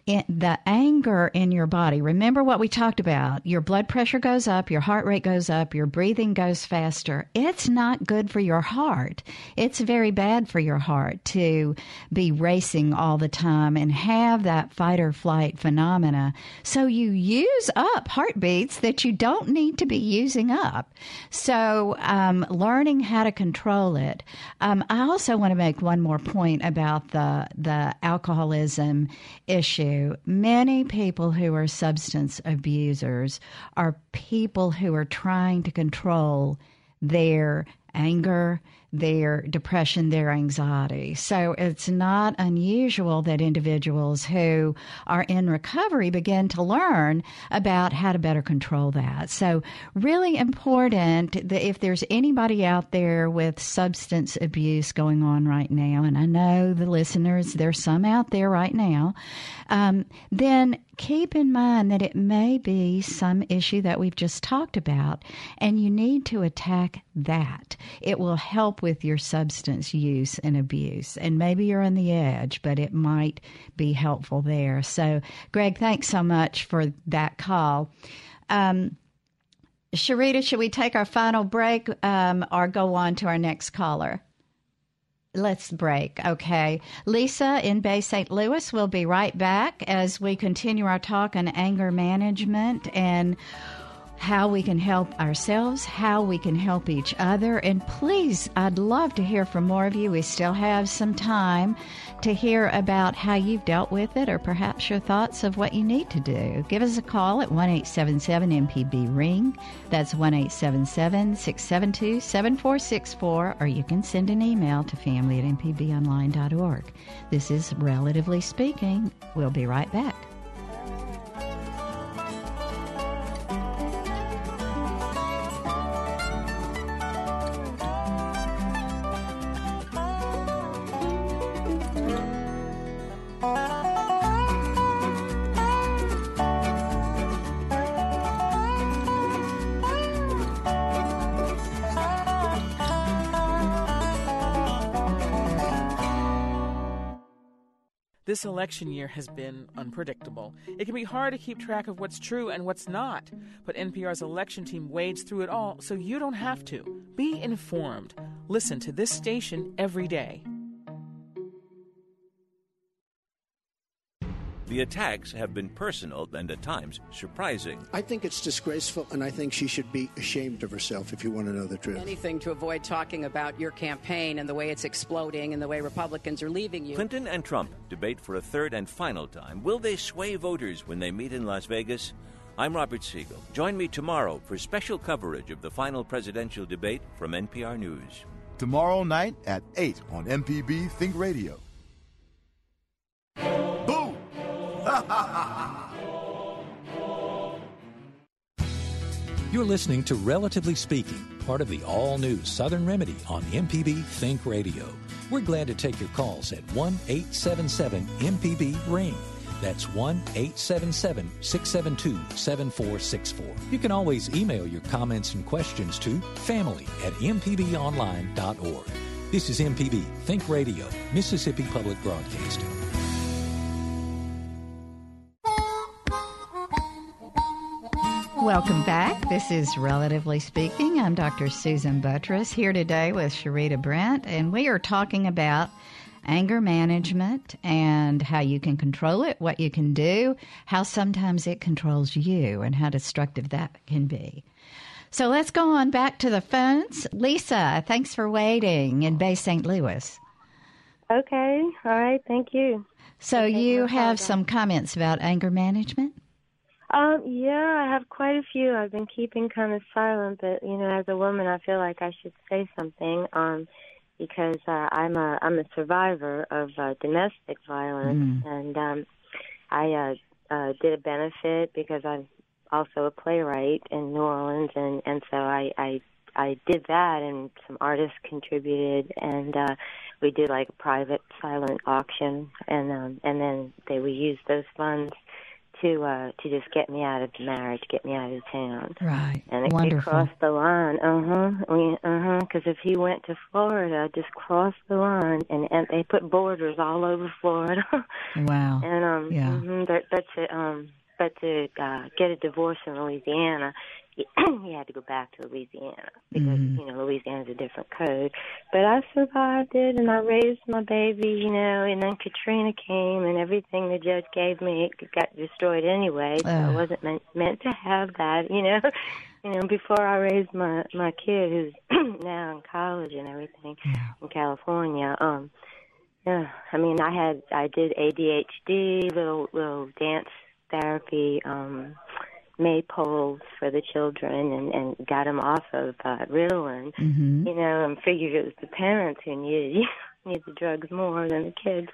in, the anger in your body. Remember what we talked about. Your blood pressure goes up, your heart rate goes up, your breathing goes faster. It's not good for your heart. It's very bad for your heart to be racing all the time and have that fight or flight phenomena. So you use up heartbeats that you don't need to be using up. So um, learning how to control it. Um, I also want to make one more point about the the alcoholism issue. Many people who are substance abusers are people who are trying to control their anger, their depression, their anxiety. So it's not unusual that individuals who are in recovery begin to learn about how to better control that. So really important that if there's anybody out there with substance abuse going on right now, and I know the listeners, there's some out there right now, um, then keep in mind that it may be some issue that we've just talked about, and you need to attack that. It will help with your substance use and abuse. And maybe you're on the edge, but it might be helpful there. So, Greg, thanks so much for that call. Um, Sharita, should we take our final break um, or go on to our next caller? Let's break. Okay. Lisa in Bay St. Louis will be right back as we continue our talk on anger management and how we can help ourselves, how we can help each other. And please, I'd love to hear from more of you. We still have some time to hear about how you've dealt with it or perhaps your thoughts of what you need to do. Give us a call at 1 877 MPB Ring. That's 1 877 672 7464, or you can send an email to family at mpbonline.org. This is Relatively Speaking. We'll be right back. This election year has been unpredictable. It can be hard to keep track of what's true and what's not, but NPR's election team wades through it all so you don't have to. Be informed. Listen to this station every day. The attacks have been personal and at times surprising. I think it's disgraceful, and I think she should be ashamed of herself if you want to know the truth. Anything to avoid talking about your campaign and the way it's exploding and the way Republicans are leaving you. Clinton and Trump debate for a third and final time. Will they sway voters when they meet in Las Vegas? I'm Robert Siegel. Join me tomorrow for special coverage of the final presidential debate from NPR News. Tomorrow night at 8 on MPB Think Radio. You're listening to Relatively Speaking, part of the all new Southern Remedy on MPB Think Radio. We're glad to take your calls at 1 877 MPB Ring. That's 1 877 672 7464. You can always email your comments and questions to family at mpbonline.org. This is MPB Think Radio, Mississippi Public Broadcasting. Welcome back. This is Relatively Speaking. I'm Dr. Susan Buttross here today with Sharita Brent, and we are talking about anger management and how you can control it, what you can do, how sometimes it controls you, and how destructive that can be. So let's go on back to the phones. Lisa, thanks for waiting in Bay St. Louis. Okay. All right. Thank you. So you have some comments about anger management? Um, yeah, I have quite a few. I've been keeping kind of silent, but you know, as a woman, I feel like I should say something. Um, because uh, I'm a I'm a survivor of uh, domestic violence, Mm. and um, I uh, uh, did a benefit because I'm also a playwright in New Orleans, and and so I I I did that, and some artists contributed, and uh, we did like a private silent auction, and um, and then they we used those funds to uh to just get me out of the marriage, get me out of town. Right. And it, it crossed the line. Uh huh. Uh huh. Because if he went to Florida, just crossed the line, and and they put borders all over Florida. Wow. and um, Yeah. mhm, but but to um, but to uh, get a divorce in Louisiana, he, he had to go back to Louisiana because Mhm. you know Louisiana's a different code. But I survived it, and I raised my baby, you know. And then Katrina came, and everything the judge gave me it got destroyed anyway. So I wasn't meant meant to have that, you know. You know, before I raised my my kid, who's now in college and everything in California. Um, yeah, I mean, I had I did ADHD, little little dance therapy, um, maypoles for the children, and and got them off of uh, Ritalin. Mhm. You know, and figured it was the parents who needed needed the drugs more than the kids.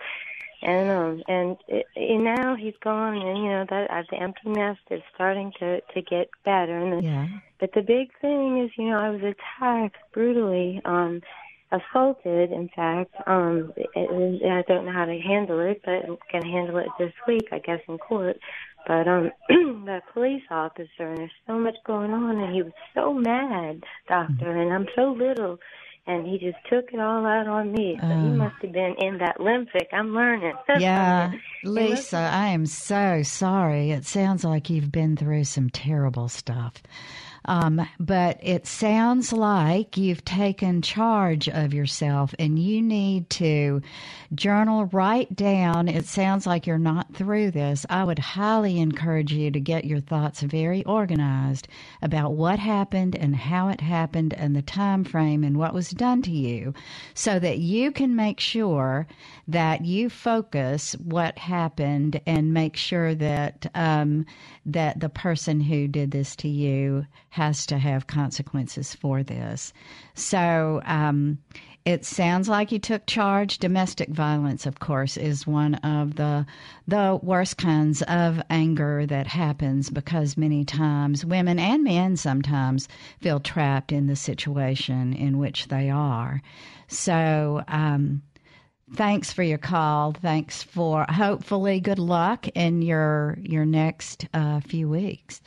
And um and, it, and now he's gone, and you know that uh, the empty nest is starting to to get better. And the, Yeah. but the big thing is, you know, I was attacked brutally, um, assaulted. In fact, um, it, it, I don't know how to handle it, but I'm gonna handle it this week, I guess, in court. But um, the police officer, and there's so much going on, and he was so mad, doctor, and I'm so little. And he just took it all out on me. So he Oh. must have been in that lymphic. I'm learning. Yeah, Lisa, I am so sorry. It sounds like you've been through some terrible stuff. Um, but it sounds like you've taken charge of yourself and you need to journal, write down. It sounds like you're not through this. I would highly encourage you to get your thoughts very organized about what happened and how it happened and the time frame and what was done to you so that you can make sure that you focus what happened and make sure that um, that the person who did this to you has to have consequences for this. So um, it sounds like you took charge. Domestic violence, of course, is one of the the worst kinds of anger that happens because many times women and men sometimes feel trapped in the situation in which they are. So. Um, Thanks for your call. Thanks for hopefully good luck in your your next uh, few weeks.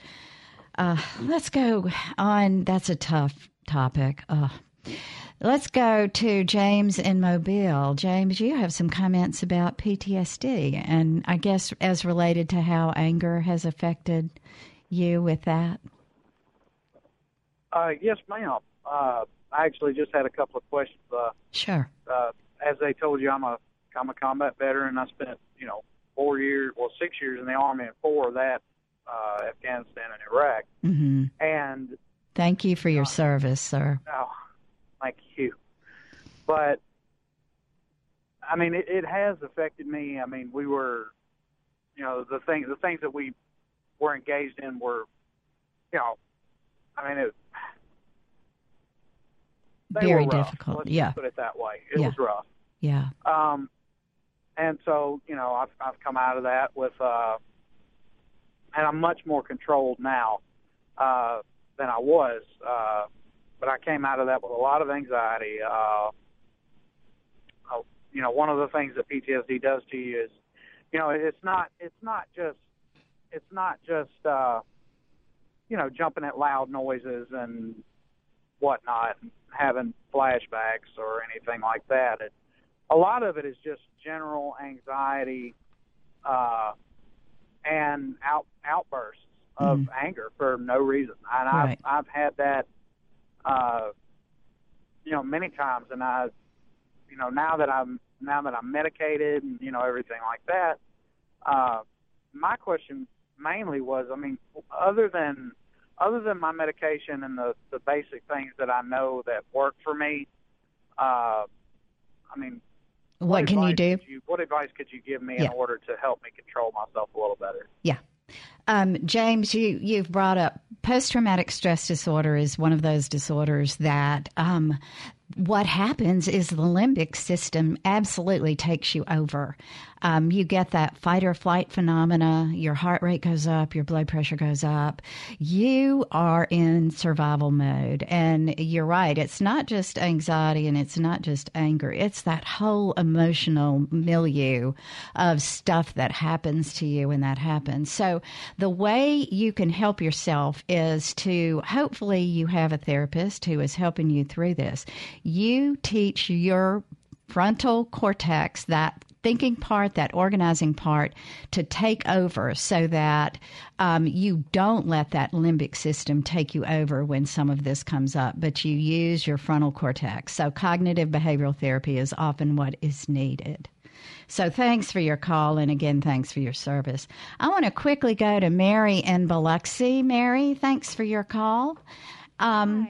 Uh, let's go on. That's a tough topic. Uh, let's go to James in Mobile. James, you have some comments about PTSD, and I guess as related to how anger has affected you with that. Uh, yes, ma'am. Uh, I actually just had a couple of questions. Uh, Sure. uh, as they told you, I'm a I'm a combat veteran. I spent you know four years, well six years in the army, and four of that uh, Afghanistan and Iraq. hmm And Thank you for your service, sir. oh, thank you. But I mean, it, it has affected me. I mean, we were, you know, the thing the things that we were engaged in were, you know, I mean, it. They Very were rough. difficult, Let's yeah. put it that way. It Yeah. was rough. Yeah. Um, and so, you know, I've, I've come out of that with, uh, and I'm much more controlled now, uh, than I was, uh, but I came out of that with a lot of anxiety. Uh, uh, you know, one of the things that PTSD does to you is, you know, it's not it's not just it's not just uh, you know jumping at loud noises and whatnot, and having flashbacks or anything like that. It, a lot of it is just general anxiety uh, and out outbursts of Mhm. anger for no reason. And Right. I've I've had that uh you know many times and I you know now that I'm now that I'm medicated and you know everything like that uh my question mainly was I mean other than other than my medication and the the basic things that I know that work for me uh I mean What can you do? you- what advice could you give me Yeah. in order to help me control myself a little better Yeah. Um, James, you, you've brought up post traumatic stress disorder is one of those disorders that um, what happens is the limbic system absolutely takes you over. Um, you get that fight or flight phenomena, your heart rate goes up, your blood pressure goes up. You are in survival mode. And you're right, it's not just anxiety and it's not just anger, it's that whole emotional milieu of stuff that happens to you when that happens. So, the way you can help yourself is to hopefully you have a therapist who is helping you through this. You teach your frontal cortex, that thinking part, that organizing part, to take over so that um, you don't let that limbic system take you over when some of this comes up, but you use your frontal cortex. So, cognitive behavioral therapy is often what is needed. So, thanks for your call, and again, thanks for your service. I want to quickly go to Mary in Biloxi. Mary, thanks for your call. Um,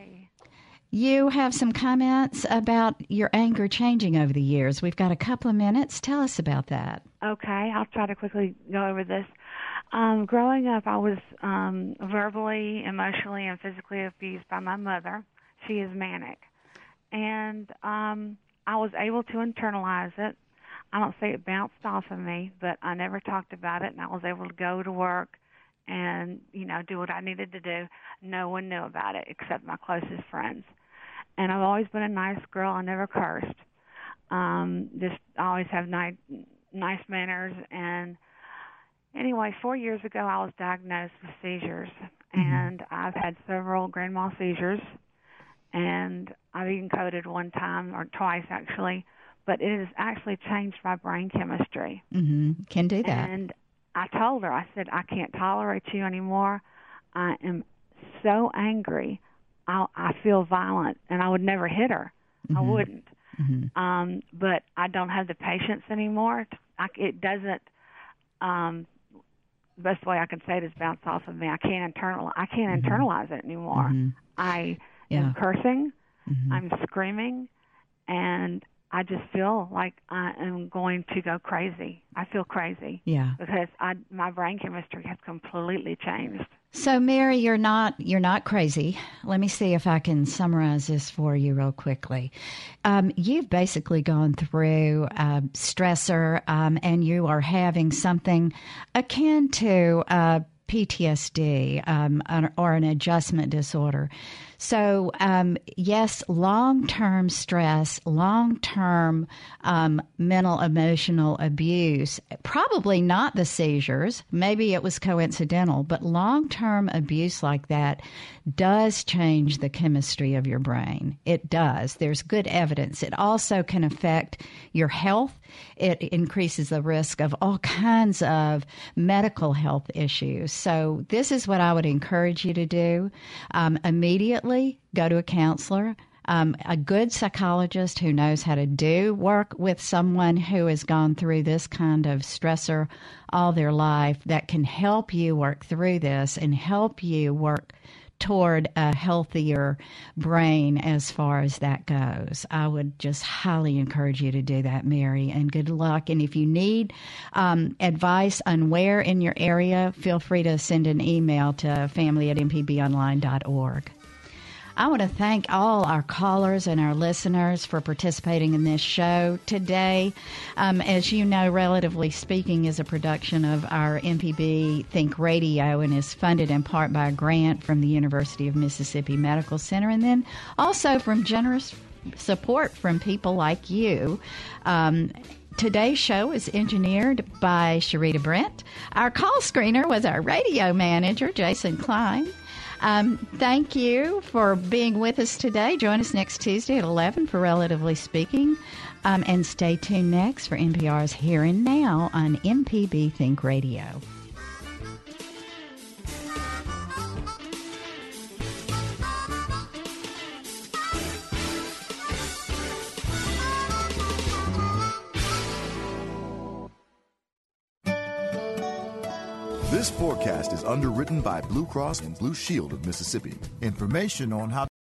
you have some comments about your anger changing over the years. We've got a couple of minutes. Tell us about that. Okay, I'll try to quickly go over this. Um, growing up, I was um, verbally, emotionally, and physically abused by my mother. She is manic. And um, I was able to internalize it. I don't say it bounced off of me, but I never talked about it, and I was able to go to work and, you know, do what I needed to do. No one knew about it except my closest friends. And I've always been a nice girl. I never cursed. Um, just I always have nice, nice manners. And anyway, four years ago, I was diagnosed with seizures, and I've had several grand mal seizures, and I've even coded one time or twice actually. But it has actually changed my brain chemistry. hmm Can do that. And I told her, I said, I can't tolerate you anymore. I am so angry. I, I feel violent, and I would never hit her. I Mhm. wouldn't. Mhm. Um, but I don't have the patience anymore. I, it doesn't. Um, the best way I can say it is bounce off of me. I can't internal. I can't internalize it anymore. Mhm. I Yeah. am cursing. Mhm. I'm screaming, and I just feel like I am going to go crazy. I feel crazy. Yeah. Because I my brain chemistry has completely changed. So, Mary, you're not you're not crazy. Let me see if I can summarize this for you real quickly. Um, you've basically gone through stressor, um, and you are having something akin to PTSD um, or an adjustment disorder. So, um, yes, long term stress, long term um, mental emotional abuse, probably not the seizures. Maybe it was coincidental, but long term abuse like that does change the chemistry of your brain. It does. There's good evidence. It also can affect your health. It increases the risk of all kinds of medical health issues. So, this is what I would encourage you to do. Um, immediately go to a counselor. Um, a good psychologist who knows how to do work with someone who has gone through this kind of stressor all their life that can help you work through this and help you work toward a healthier brain as far as that goes. I would just highly encourage you to do that, Mary, and good luck. And if you need um, advice on where in your area, feel free to send an email to family at mpbonline.org. I want to thank all our callers and our listeners for participating in this show today. Um, as you know, Relatively Speaking is a production of our MPB Think Radio and is funded in part by a grant from the University of Mississippi Medical Center and then also from generous support from people like you. Um, Today's show is engineered by Sharita Brent. Our call screener was our radio manager, Jason Klein. Um, thank you for being with us today. Join us next Tuesday at 11 for Relatively Speaking. Um, and stay tuned next for NPR's Here and Now on MPB Think Radio. This forecast is underwritten by Blue Cross and Blue Shield of Mississippi. Information on how